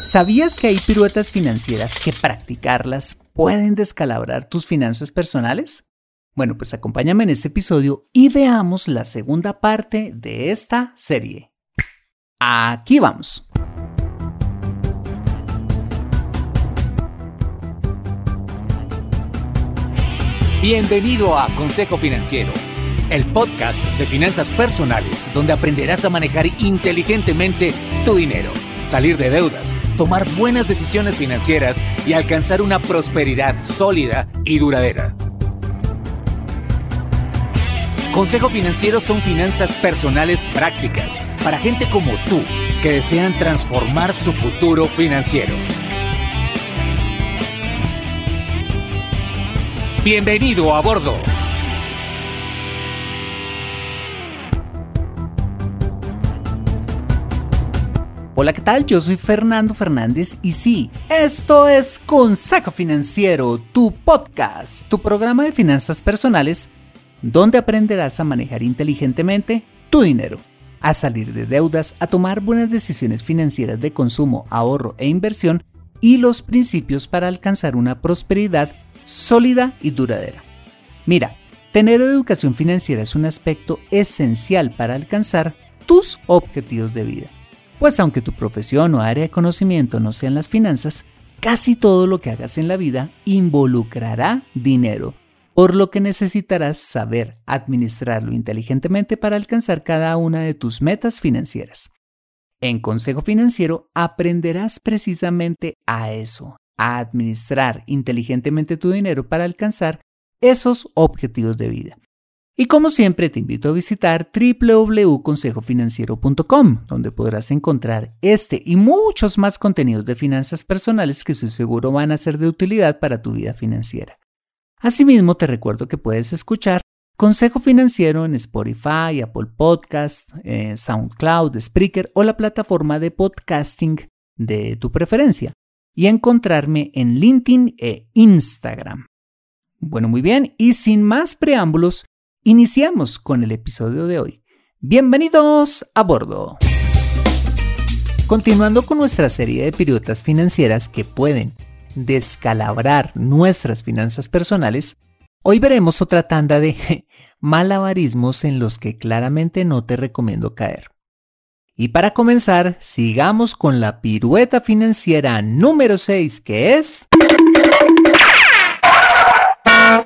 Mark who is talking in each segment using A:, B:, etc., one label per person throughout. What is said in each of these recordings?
A: ¿Sabías que hay piruetas financieras que practicarlas pueden descalabrar tus finanzas personales? Bueno, pues acompáñame en este episodio y veamos la segunda parte de esta serie. Aquí vamos.
B: Bienvenido a Consejo Financiero, el podcast de finanzas personales donde aprenderás a manejar inteligentemente tu dinero, salir de deudas tomar buenas decisiones financieras y alcanzar una prosperidad sólida y duradera. Consejo Financiero son finanzas personales prácticas para gente como tú que desean transformar su futuro financiero. Bienvenido a bordo.
A: Hola, ¿qué tal? Yo soy Fernando Fernández y sí, esto es Consejo Financiero, tu podcast, tu programa de finanzas personales, donde aprenderás a manejar inteligentemente tu dinero, a salir de deudas, a tomar buenas decisiones financieras de consumo, ahorro e inversión y los principios para alcanzar una prosperidad sólida y duradera. Mira, tener educación financiera es un aspecto esencial para alcanzar tus objetivos de vida. Pues aunque tu profesión o área de conocimiento no sean las finanzas, casi todo lo que hagas en la vida involucrará dinero, por lo que necesitarás saber administrarlo inteligentemente para alcanzar cada una de tus metas financieras. En Consejo Financiero aprenderás precisamente a eso, a administrar inteligentemente tu dinero para alcanzar esos objetivos de vida. Y como siempre te invito a visitar www.consejofinanciero.com, donde podrás encontrar este y muchos más contenidos de finanzas personales que estoy seguro van a ser de utilidad para tu vida financiera. Asimismo, te recuerdo que puedes escuchar Consejo Financiero en Spotify, Apple Podcast, eh, SoundCloud, Spreaker o la plataforma de podcasting de tu preferencia y encontrarme en LinkedIn e Instagram. Bueno, muy bien, y sin más preámbulos, Iniciamos con el episodio de hoy. Bienvenidos a bordo. Continuando con nuestra serie de piruetas financieras que pueden descalabrar nuestras finanzas personales, hoy veremos otra tanda de malabarismos en los que claramente no te recomiendo caer. Y para comenzar, sigamos con la pirueta financiera número 6 que es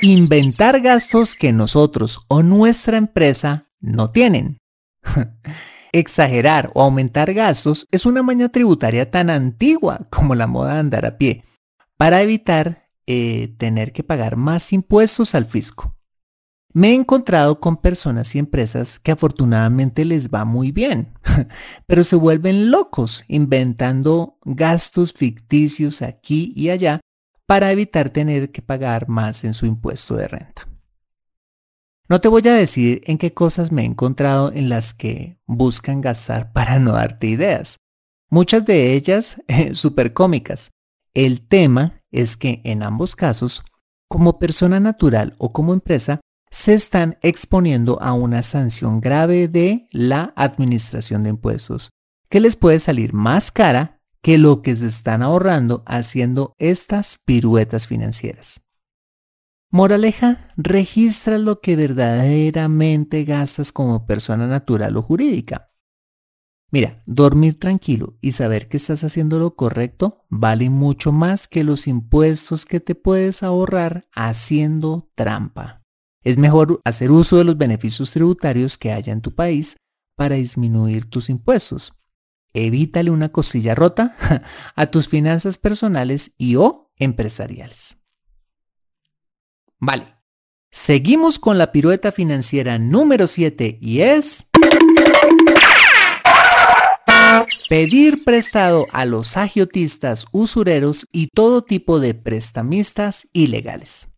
A: inventar gastos que nosotros o nuestra empresa no tienen. Exagerar o aumentar gastos es una maña tributaria tan antigua como la moda de andar a pie, para evitar eh, tener que pagar más impuestos al fisco. Me he encontrado con personas y empresas que afortunadamente les va muy bien, pero se vuelven locos inventando gastos ficticios aquí y allá para evitar tener que pagar más en su impuesto de renta. No te voy a decir en qué cosas me he encontrado en las que buscan gastar para no darte ideas. Muchas de ellas eh, súper cómicas. El tema es que en ambos casos, como persona natural o como empresa, se están exponiendo a una sanción grave de la administración de impuestos, que les puede salir más cara que lo que se están ahorrando haciendo estas piruetas financieras. Moraleja, registra lo que verdaderamente gastas como persona natural o jurídica. Mira, dormir tranquilo y saber que estás haciendo lo correcto vale mucho más que los impuestos que te puedes ahorrar haciendo trampa. Es mejor hacer uso de los beneficios tributarios que haya en tu país para disminuir tus impuestos evítale una cosilla rota a tus finanzas personales y o empresariales. Vale, seguimos con la pirueta financiera número 7 y es pedir prestado a los agiotistas, usureros y todo tipo de prestamistas ilegales.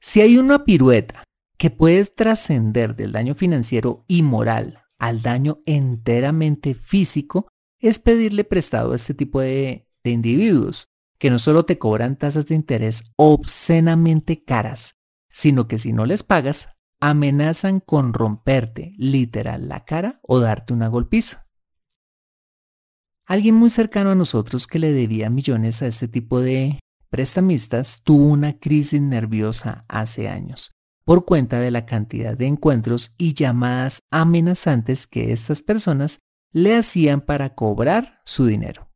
A: Si hay una pirueta que puede trascender del daño financiero y moral al daño enteramente físico es pedirle prestado a este tipo de, individuos, que no solo te cobran tasas de interés obscenamente caras, sino que si no les pagas, amenazan con romperte literal la cara o darte una golpiza. Alguien muy cercano a nosotros que le debía millones a este tipo de prestamistas tuvo una crisis nerviosa hace años por cuenta de la cantidad de encuentros y llamadas amenazantes que estas personas le hacían para cobrar su dinero.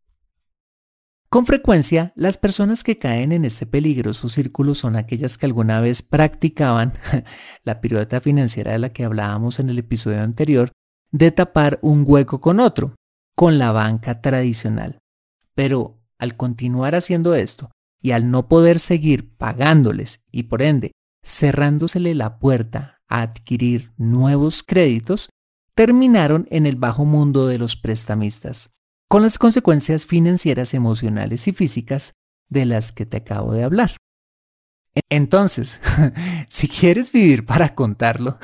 A: Con frecuencia, las personas que caen en este peligroso círculo son aquellas que alguna vez practicaban la pirueta financiera de la que hablábamos en el episodio anterior, de tapar un hueco con otro, con la banca tradicional. Pero al continuar haciendo esto y al no poder seguir pagándoles y por ende cerrándosele la puerta a adquirir nuevos créditos, terminaron en el bajo mundo de los prestamistas, con las consecuencias financieras, emocionales y físicas de las que te acabo de hablar. Entonces, si quieres vivir para contarlo,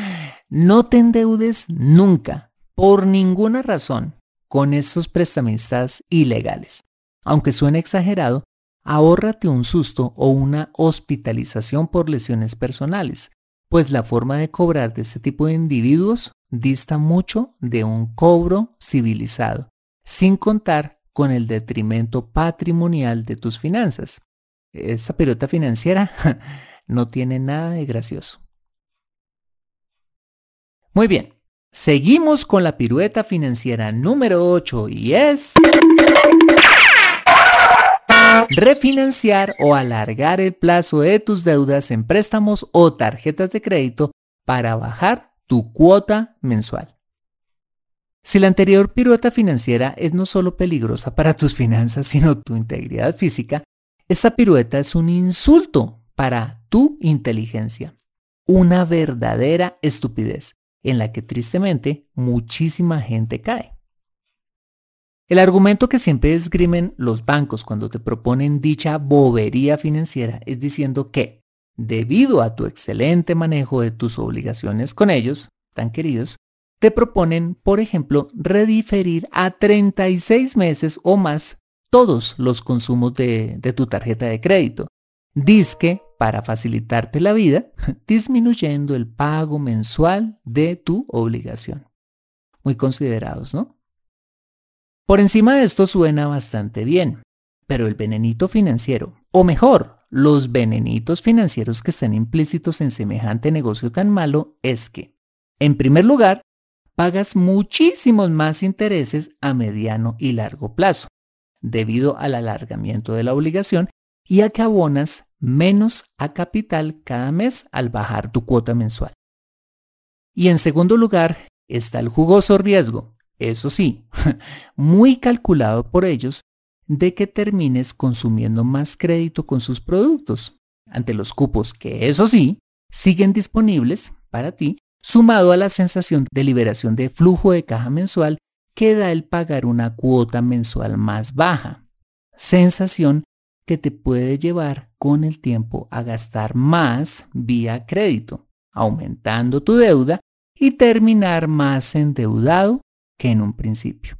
A: no te endeudes nunca, por ninguna razón, con estos prestamistas ilegales. Aunque suene exagerado, ahórrate un susto o una hospitalización por lesiones personales, pues la forma de cobrar de este tipo de individuos dista mucho de un cobro civilizado, sin contar con el detrimento patrimonial de tus finanzas. Esa pelota financiera no tiene nada de gracioso. Muy bien, Seguimos con la pirueta financiera número 8 y es refinanciar o alargar el plazo de tus deudas en préstamos o tarjetas de crédito para bajar tu cuota mensual. Si la anterior pirueta financiera es no solo peligrosa para tus finanzas, sino tu integridad física, esta pirueta es un insulto para tu inteligencia. Una verdadera estupidez en la que tristemente muchísima gente cae. El argumento que siempre esgrimen los bancos cuando te proponen dicha bobería financiera es diciendo que, debido a tu excelente manejo de tus obligaciones con ellos, tan queridos, te proponen, por ejemplo, rediferir a 36 meses o más todos los consumos de, de tu tarjeta de crédito. Disque para facilitarte la vida, disminuyendo el pago mensual de tu obligación. Muy considerados, ¿no? Por encima de esto suena bastante bien, pero el venenito financiero, o mejor, los venenitos financieros que están implícitos en semejante negocio tan malo es que, en primer lugar, pagas muchísimos más intereses a mediano y largo plazo, debido al alargamiento de la obligación y a que abonas menos a capital cada mes al bajar tu cuota mensual. Y en segundo lugar está el jugoso riesgo, eso sí, muy calculado por ellos, de que termines consumiendo más crédito con sus productos, ante los cupos que, eso sí, siguen disponibles para ti, sumado a la sensación de liberación de flujo de caja mensual que da el pagar una cuota mensual más baja. Sensación que te puede llevar con el tiempo a gastar más vía crédito, aumentando tu deuda y terminar más endeudado que en un principio.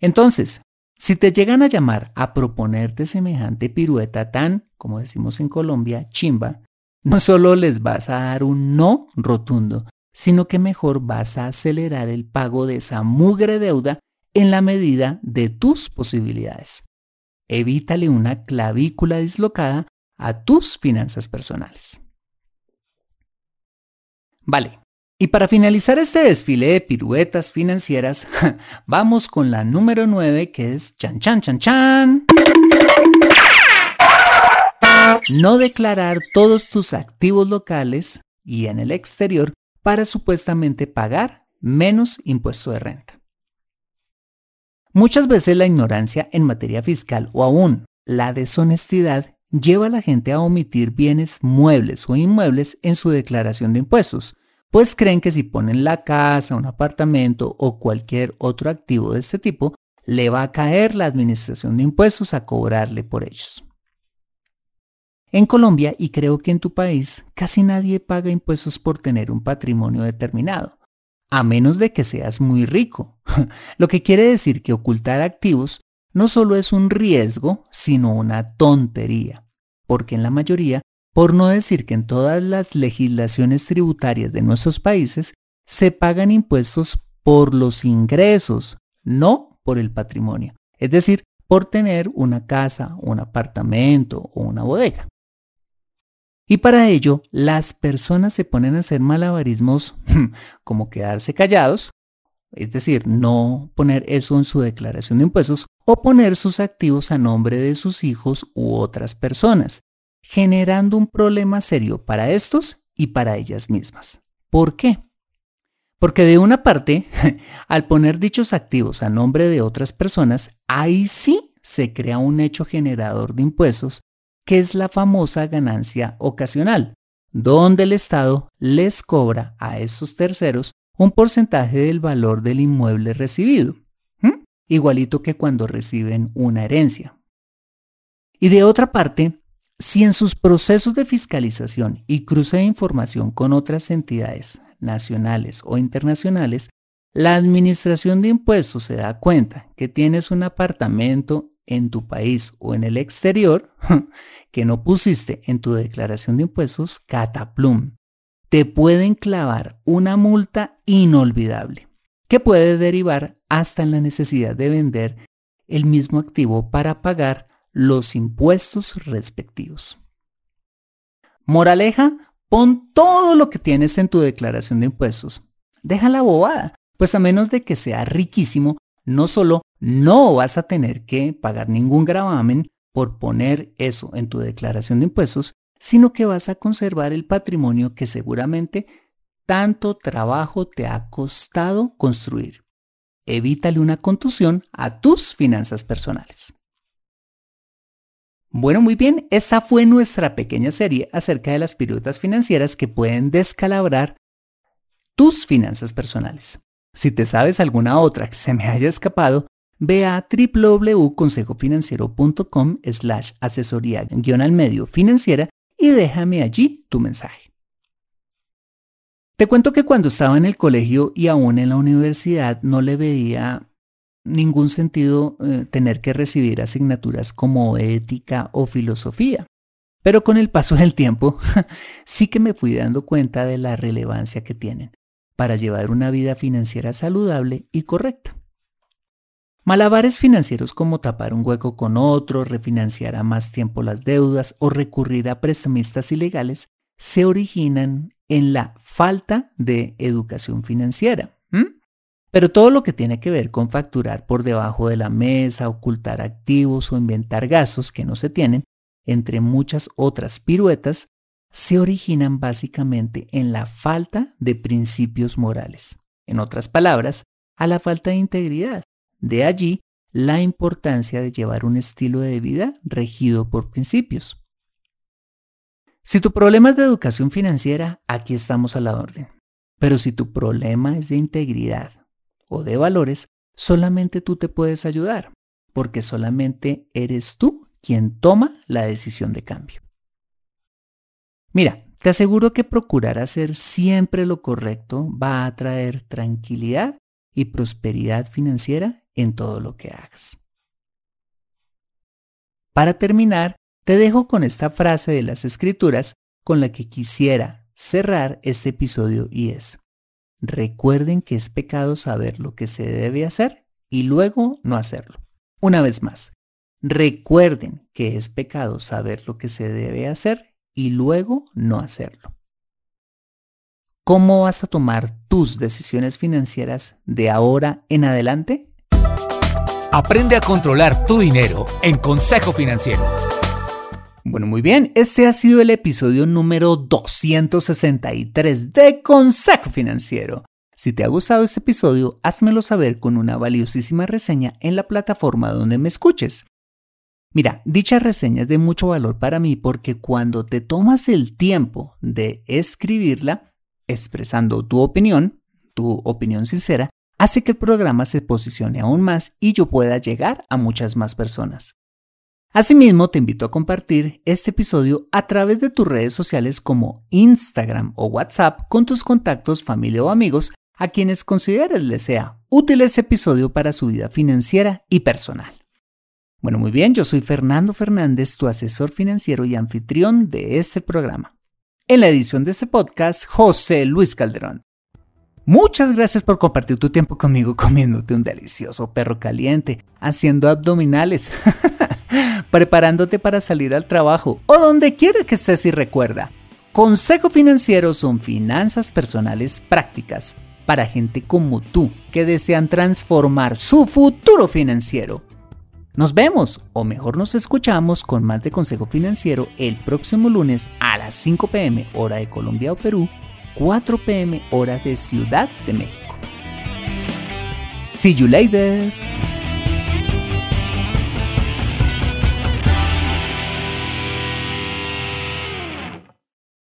A: Entonces, si te llegan a llamar a proponerte semejante pirueta tan, como decimos en Colombia, chimba, no solo les vas a dar un no rotundo, sino que mejor vas a acelerar el pago de esa mugre deuda en la medida de tus posibilidades evítale una clavícula dislocada a tus finanzas personales. Vale, y para finalizar este desfile de piruetas financieras, vamos con la número 9 que es chan chan chan chan. No declarar todos tus activos locales y en el exterior para supuestamente pagar menos impuesto de renta. Muchas veces la ignorancia en materia fiscal o aún la deshonestidad lleva a la gente a omitir bienes muebles o inmuebles en su declaración de impuestos, pues creen que si ponen la casa, un apartamento o cualquier otro activo de este tipo, le va a caer la administración de impuestos a cobrarle por ellos. En Colombia, y creo que en tu país, casi nadie paga impuestos por tener un patrimonio determinado a menos de que seas muy rico. Lo que quiere decir que ocultar activos no solo es un riesgo, sino una tontería, porque en la mayoría, por no decir que en todas las legislaciones tributarias de nuestros países, se pagan impuestos por los ingresos, no por el patrimonio, es decir, por tener una casa, un apartamento o una bodega. Y para ello, las personas se ponen a hacer malabarismos como quedarse callados, es decir, no poner eso en su declaración de impuestos o poner sus activos a nombre de sus hijos u otras personas, generando un problema serio para estos y para ellas mismas. ¿Por qué? Porque de una parte, al poner dichos activos a nombre de otras personas, ahí sí se crea un hecho generador de impuestos, que es la famosa ganancia ocasional, donde el Estado les cobra a esos terceros un porcentaje del valor del inmueble recibido, igualito que cuando reciben una herencia. Y de otra parte, si en sus procesos de fiscalización y cruce de información con otras entidades nacionales o internacionales, la Administración de Impuestos se da cuenta que tienes un apartamento en tu país o en el exterior que no pusiste en tu declaración de impuestos, cataplum, te pueden clavar una multa inolvidable que puede derivar hasta en la necesidad de vender el mismo activo para pagar los impuestos respectivos. Moraleja, pon todo lo que tienes en tu declaración de impuestos. Deja la bobada, pues a menos de que sea riquísimo, no solo no vas a tener que pagar ningún gravamen por poner eso en tu declaración de impuestos, sino que vas a conservar el patrimonio que seguramente tanto trabajo te ha costado construir. Evítale una contusión a tus finanzas personales. Bueno, muy bien, esta fue nuestra pequeña serie acerca de las piruetas financieras que pueden descalabrar tus finanzas personales. Si te sabes alguna otra que se me haya escapado, ve a www.consejofinanciero.com slash asesoría guion al medio financiera y déjame allí tu mensaje. Te cuento que cuando estaba en el colegio y aún en la universidad no le veía ningún sentido eh, tener que recibir asignaturas como ética o filosofía. Pero con el paso del tiempo sí que me fui dando cuenta de la relevancia que tienen para llevar una vida financiera saludable y correcta. Malabares financieros como tapar un hueco con otro, refinanciar a más tiempo las deudas o recurrir a prestamistas ilegales se originan en la falta de educación financiera. Pero todo lo que tiene que ver con facturar por debajo de la mesa, ocultar activos o inventar gastos que no se tienen, entre muchas otras piruetas, se originan básicamente en la falta de principios morales. En otras palabras, a la falta de integridad. De allí la importancia de llevar un estilo de vida regido por principios. Si tu problema es de educación financiera, aquí estamos a la orden. Pero si tu problema es de integridad, de valores, solamente tú te puedes ayudar, porque solamente eres tú quien toma la decisión de cambio. Mira, te aseguro que procurar hacer siempre lo correcto va a traer tranquilidad y prosperidad financiera en todo lo que hagas. Para terminar, te dejo con esta frase de las escrituras con la que quisiera cerrar este episodio y es, Recuerden que es pecado saber lo que se debe hacer y luego no hacerlo. Una vez más, recuerden que es pecado saber lo que se debe hacer y luego no hacerlo. ¿Cómo vas a tomar tus decisiones financieras de ahora en adelante?
B: Aprende a controlar tu dinero en Consejo Financiero.
A: Bueno, muy bien, este ha sido el episodio número 263 de Consejo Financiero. Si te ha gustado este episodio, házmelo saber con una valiosísima reseña en la plataforma donde me escuches. Mira, dicha reseña es de mucho valor para mí porque cuando te tomas el tiempo de escribirla, expresando tu opinión, tu opinión sincera, hace que el programa se posicione aún más y yo pueda llegar a muchas más personas. Asimismo, te invito a compartir este episodio a través de tus redes sociales como Instagram o WhatsApp con tus contactos, familia o amigos a quienes consideres les sea útil ese episodio para su vida financiera y personal. Bueno, muy bien, yo soy Fernando Fernández, tu asesor financiero y anfitrión de este programa. En la edición de este podcast, José Luis Calderón. Muchas gracias por compartir tu tiempo conmigo comiéndote un delicioso perro caliente, haciendo abdominales, preparándote para salir al trabajo o donde quiera que estés y recuerda. Consejo Financiero son finanzas personales prácticas para gente como tú que desean transformar su futuro financiero. Nos vemos, o mejor nos escuchamos con más de Consejo Financiero el próximo lunes a las 5 pm hora de Colombia o Perú 4 pm hora de Ciudad de México. See you later.